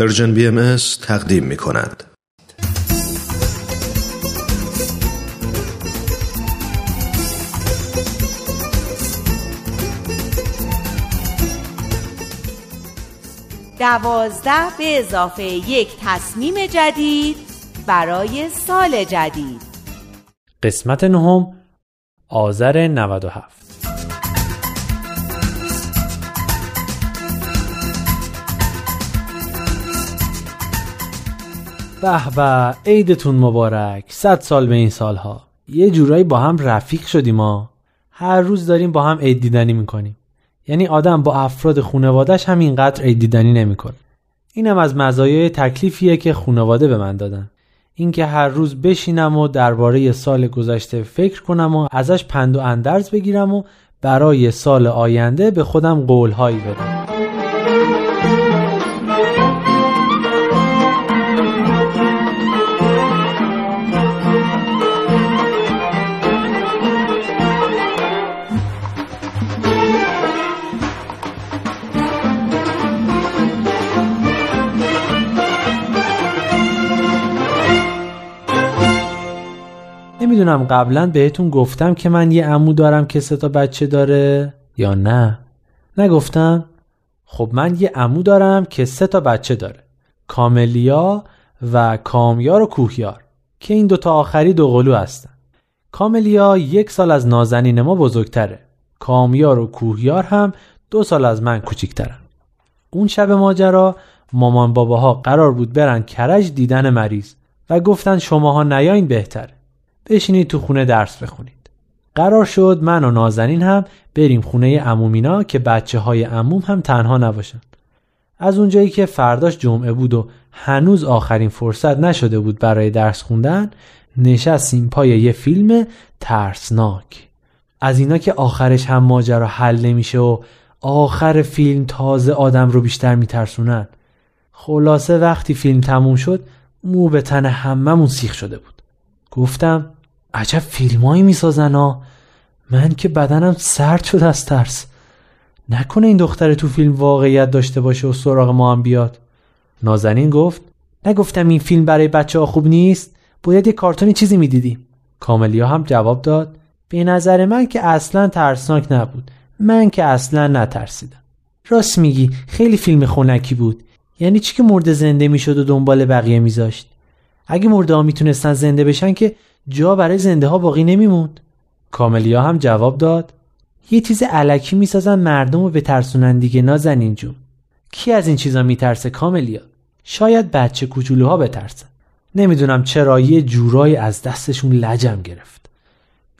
پرژن بی ام تقدیم می کند. دوازده به اضافه یک تصمیم جدید برای سال جدید قسمت نهم آذر 97 به به عیدتون مبارک. صد سال به این سالها. یه جورایی با هم رفیق شدیم ما هر روز داریم با هم عید دیدنی می‌کنیم. یعنی آدم با افراد خونوادش هم اینقدر عید دیدنی نمی‌کنه. اینم از مزایای تکلیفیه که خونواده به من دادن. اینکه هر روز بشینم و درباره سال گذشته فکر کنم و ازش پند و اندرز بگیرم و برای سال آینده به خودم قولهایی بدم. نمی‌دونم قبلا بهتون گفتم که من یه عمو دارم که سه تا بچه داره یا نه؟ نگفتم. خب من یه عمو دارم که سه تا بچه داره. کاملیا و کامیار و کوهیار که این دوتا آخری دو قلو هستن. کاملیا یک سال از نازنین ما بزرگتره. کامیار و کوهیار هم دو سال از من کوچیکترن. اون شب ماجرا مامان باباها قرار بود برن کرج دیدن مریض و گفتن شماها نیاین بهتره. بشینید تو خونه درس بخونید. قرار شد من و نازنین هم بریم خونه امومینا که بچه های اموم هم تنها نباشن. از اونجایی که فرداش جمعه بود و هنوز آخرین فرصت نشده بود برای درس خوندن نشستیم پای یه فیلم ترسناک. از اینا که آخرش هم ماجرا حل نمیشه و آخر فیلم تازه آدم رو بیشتر میترسونن. خلاصه وقتی فیلم تموم شد مو به تن هممون سیخ شده بود. گفتم عجب فیلمایی می‌سازن ها. من که بدنم سرد شد از ترس. نکنه این دختر تو فیلم واقعیت داشته باشه و سراغ ما هم بیاد. نازنین گفت نگفتم این فیلم برای بچه ها خوب نیست؟ باید یه کارتونی چیزی می‌دیدیم. کاملیا هم جواب داد به نظر من که اصلا ترسناک نبود. من که اصلا نترسیدم. راست میگی خیلی فیلم خونکی بود. یعنی چی که مرد زنده می‌شد و دنبال بقیه میذاشت؟ اگه مرده ها می‌تونستن زنده بشن که جا برای زنده ها باقی نمیموند. کاملیا هم جواب داد یه چیز علکی می‌سازن مردم رو بترسونن دیگه نازنین جون. کی از این چیزا میترسه کاملیا؟ شاید بچه کوچولوها بترسن. نمی‌دونم چرا یه جورایی از دستشون لجم گرفت.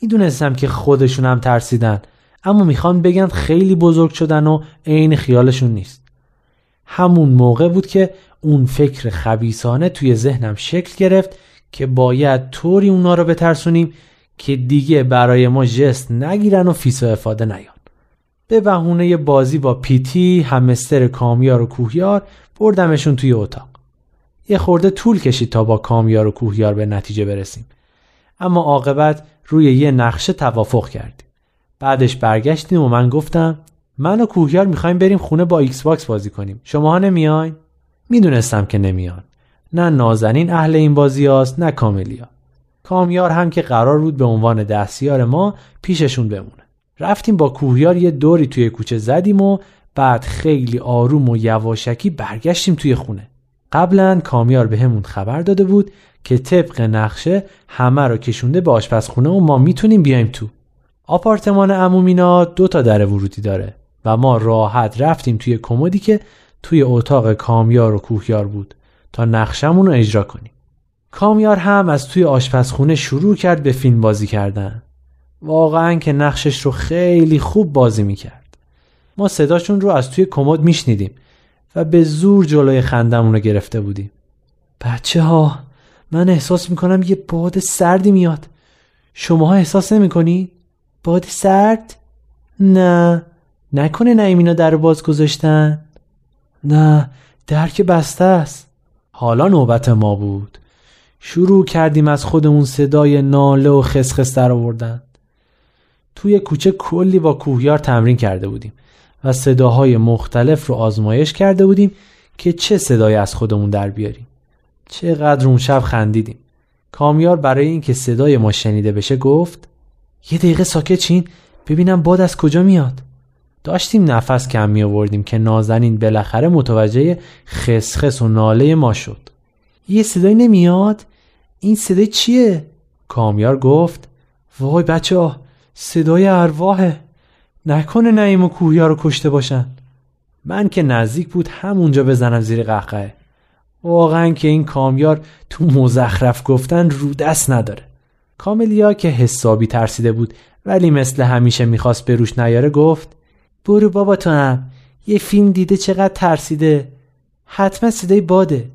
می‌دونستم که خودشون هم ترسیدن اما می‌خوان بگن خیلی بزرگ شدن و عین خیالشون نیست. همون موقع بود که اون فکر خبیسانه توی ذهنم شکل گرفت که باید طوری اونا رو بترسونیم که دیگه برای ما جست نگیرن و فیس و افاده نیان. به بهونه بازی با پیتی همستر کامیار و کوهیار بردمشون توی اتاق. یه خورده طول کشید تا با کامیار و کوهیار به نتیجه برسیم. اما عاقبت روی یه نقشه توافق کردیم. بعدش برگشتیم و من گفتم من و کوهیار می‌خوایم بریم خونه با Xbox بازی کنیم. شماها نمیاین؟ می‌دونستم که نمیان. نه نازنین اهل این بازی هاست نه کاملیا. کامیار هم که قرار بود به عنوان دستیار ما پیششون بمونه. رفتیم با کوهیار یه دوری توی کوچه زدیم و بعد خیلی آروم و یواشکی برگشتیم توی خونه. قبلا کامیار به همون خبر داده بود که طبق نقشه همه رو کشونده به آشپزخونه و ما می‌تونیم بیایم تو. آپارتمان عمومینا دو تا در ورودی داره و ما راحت رفتیم توی کمدی که توی اتاق کامیار و کوهیار بود تا نقشمون رو اجرا کنیم کامیار هم از توی آشپزخونه شروع کرد به فیلم بازی کردن واقعا که نقشش رو خیلی خوب بازی می‌کرد ما صداشون رو از توی کمد میشنیدیم و به زور جلوی خندمون رو گرفته بودیم بچه ها من احساس می‌کنم یه باد سردی میاد شماها احساس نمی‌کنی؟ باد سرد؟ نه نکنه نایمینا در باز گذاشتن؟ نه در که بسته است. حالا نوبت ما بود. شروع کردیم از خودمون صدای ناله و خسخس در آوردن. توی کوچه کلی با کوهیار تمرین کرده بودیم و صداهای مختلف رو آزمایش کرده بودیم که چه صدایی از خودمون در بیاریم. چقدر اون شب خندیدیم. کامیار برای اینکه صدای ما شنیده بشه گفت یه دقیقه ساکت چین ببینم باد از کجا میاد. داشتیم نفس کم می آوردیم که نازنین بالاخره متوجه خسخس و ناله ما شد. یه صدایی نمیاد؟ این صدای چیه؟ کامیار گفت وای بچه ها صدای ارواحه. نکنه نعیم و کوهیا رو کشته باشن. من که نزدیک بود همونجا بزنم زیر قهقه واقعا که این کامیار تو مزخرف گفتن رو دست نداره. کاملیا که حسابی ترسیده بود ولی مثل همیشه می‌خواست به روش نیاره گفت برو بابا تو هم. یه فیلم دیده چقدر ترسیده. حتما صدای باده.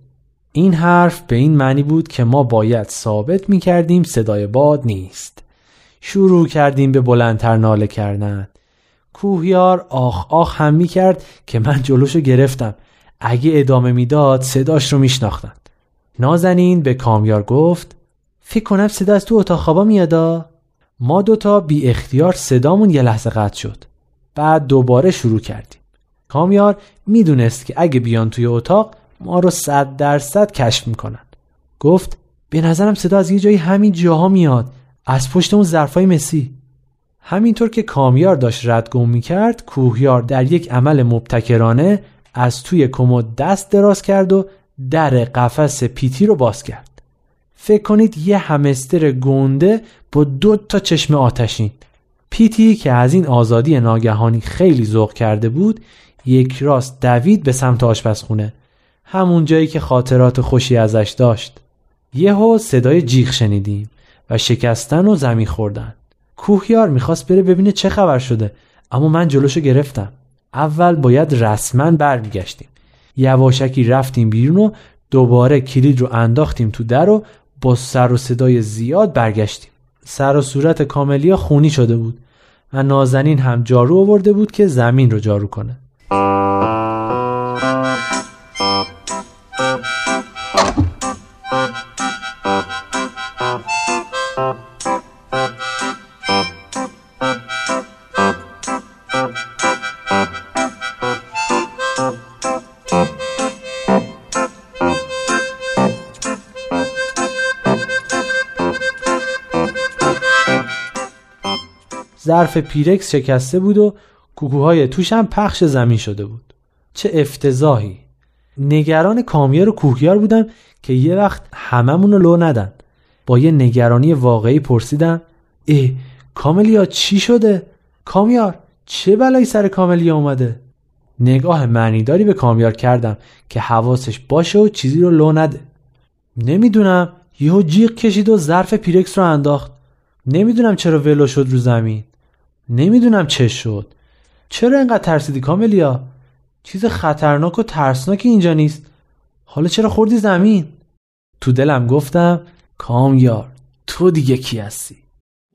این حرف به این معنی بود که ما باید ثابت می‌کردیم صدای باد نیست. شروع کردیم به بلندتر ناله کردن. کوهیار آخ آخ هم می‌کرد که من جلوشو گرفتم. اگه ادامه می‌داد صداش رو میشناختن. نازنین به کامیار گفت فکر کنم صدا از تو اتاق خوابا میادا ما دوتا بی اختیار صدامون یه لحظه قطع شد. بعد دوباره شروع کردیم. کامیار می‌دونست که اگه بیان توی اتاق ما رو صد درصد کشف می‌کنن. گفت به نظرم صدا از یه جایی همین جاها میاد. از پشت اون ظرفای مسی. همینطور که کامیار داشت ردگم می‌کرد کوهیار در یک عمل مبتکرانه از توی کمد دست دراز کرد و در قفس پیتی رو باز کرد. فکر کنید یه همستر گنده با دو تا چشم آتشین. پیتی که از این آزادی ناگهانی خیلی ذوق کرده بود یک راست دوید به سمت آشپزخونه. همون جایی که خاطرات خوشی ازش داشت. یهو صدای جیغ شنیدیم و شکستن و زمین خوردن. کوهیار می‌خواست بره ببینه چه خبر شده اما من جلوشو گرفتم. اول باید رسما برمیگشتیم. یواشکی رفتیم بیرون و دوباره کلید رو انداختیم تو در و با سر و صدای زیاد برگشتیم. سر و صورت کاملیا خونی شده بود. و نازنین هم جارو آورده بود که زمین رو جارو کنه. ظرف پیرکس شکسته بود و کوکوهای توش هم پخش زمین شده بود. چه افتضاحی. نگران کامیار و کوهیار بودم که یه وقت هممون رو لو ندن. با یه نگرانی واقعی پرسیدم اه کاملیا چی شده؟ کامیار چه بلایی سر کاملیا اومده؟ نگاه معنیداری به کامیار کردم که حواسش باشه و چیزی رو لو نده. نمی‌دونم یهو جیغ کشید و ظرف پیرکس رو انداخت. نمی‌دونم چرا ولو شد رو زمین. نمی‌دونم چه شد. چرا اینقدر ترسیدی کاملیا؟ چیز خطرناک و ترسناکی اینجا نیست. حالا چرا خوردی زمین؟ تو دلم گفتم کامیار تو دیگه کی هستی؟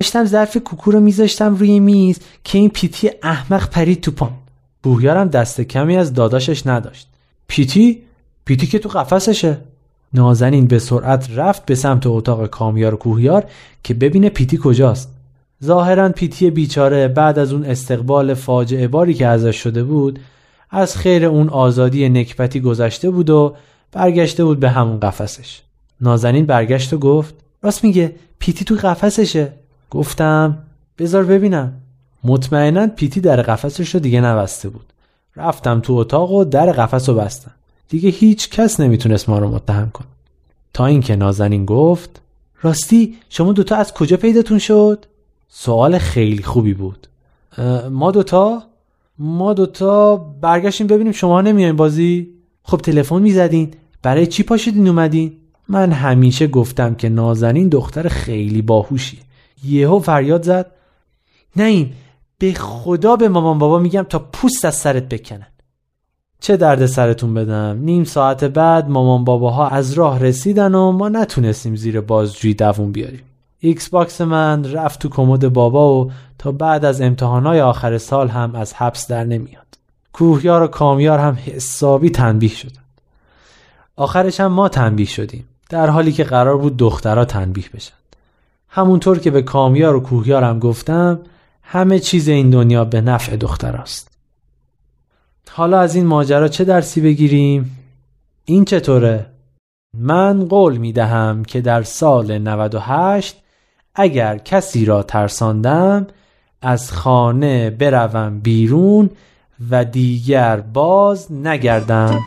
داشتم ظرف کوکو رو میذاشتم روی میز که این پیتی احمق پرید تو پام. بوهیارم دست کمی از داداشش نداشت. پیتی؟ پیتی که تو قفسشه. نازنین به سرعت رفت به سمت اتاق کامیار و کوهیار که ببینه پیتی کجاست. ظاهرا پیتی بیچاره بعد از اون استقبال فاجعه باری که ازش شده بود از خیر اون آزادی نکبتی گذشته بود و برگشته بود به همون قفسش. نازنین برگشت و گفت راست میگه پیتی تو قفسشه. گفتم بذار ببینم. مطمئنا پیتی در قفسش رو دیگه نبسته بود. رفتم تو اتاق و در قفس رو بستم. دیگه هیچ کس نمی‌تونست ما رو متهم کن تا اینکه نازنین گفت راستی شما دوتا از کجا پیداتون شد؟ سوال خیلی خوبی بود. ما دوتا ما دوتا برگشتیم ببینیم شما نمیاین بازی. خب تلفن می‌زدین. برای چی پاشیدین اومدین؟ من همیشه گفتم که نازنین دختر خیلی باهوشی. یهو فریاد زد. نه به خدا به مامان بابا میگم تا پوست از سرت بکنن. چه درد سرتون بدم؟ نیم ساعت بعد مامان باباها از راه رسیدن و ما نتونستیم زیر بازجویی دووم بیاریم. Xbox من رفت تو کمد بابا و تا بعد از امتحانای آخر سال هم از حبس در نمیاد. کوهیار و کامیار هم حسابی تنبیه شدن. آخرش هم ما تنبیه شدیم در حالی که قرار بود دخترها تنبیه بشن. همونطور که به کامیار و کوهیار هم گفتم همه چیز این دنیا به نفع دختراست. حالا از این ماجرا چه درسی بگیریم؟ این چطوره؟ من قول می دهم که در سال 98 اگر کسی را ترساندم از خانه بروم بیرون و دیگر باز نگردم.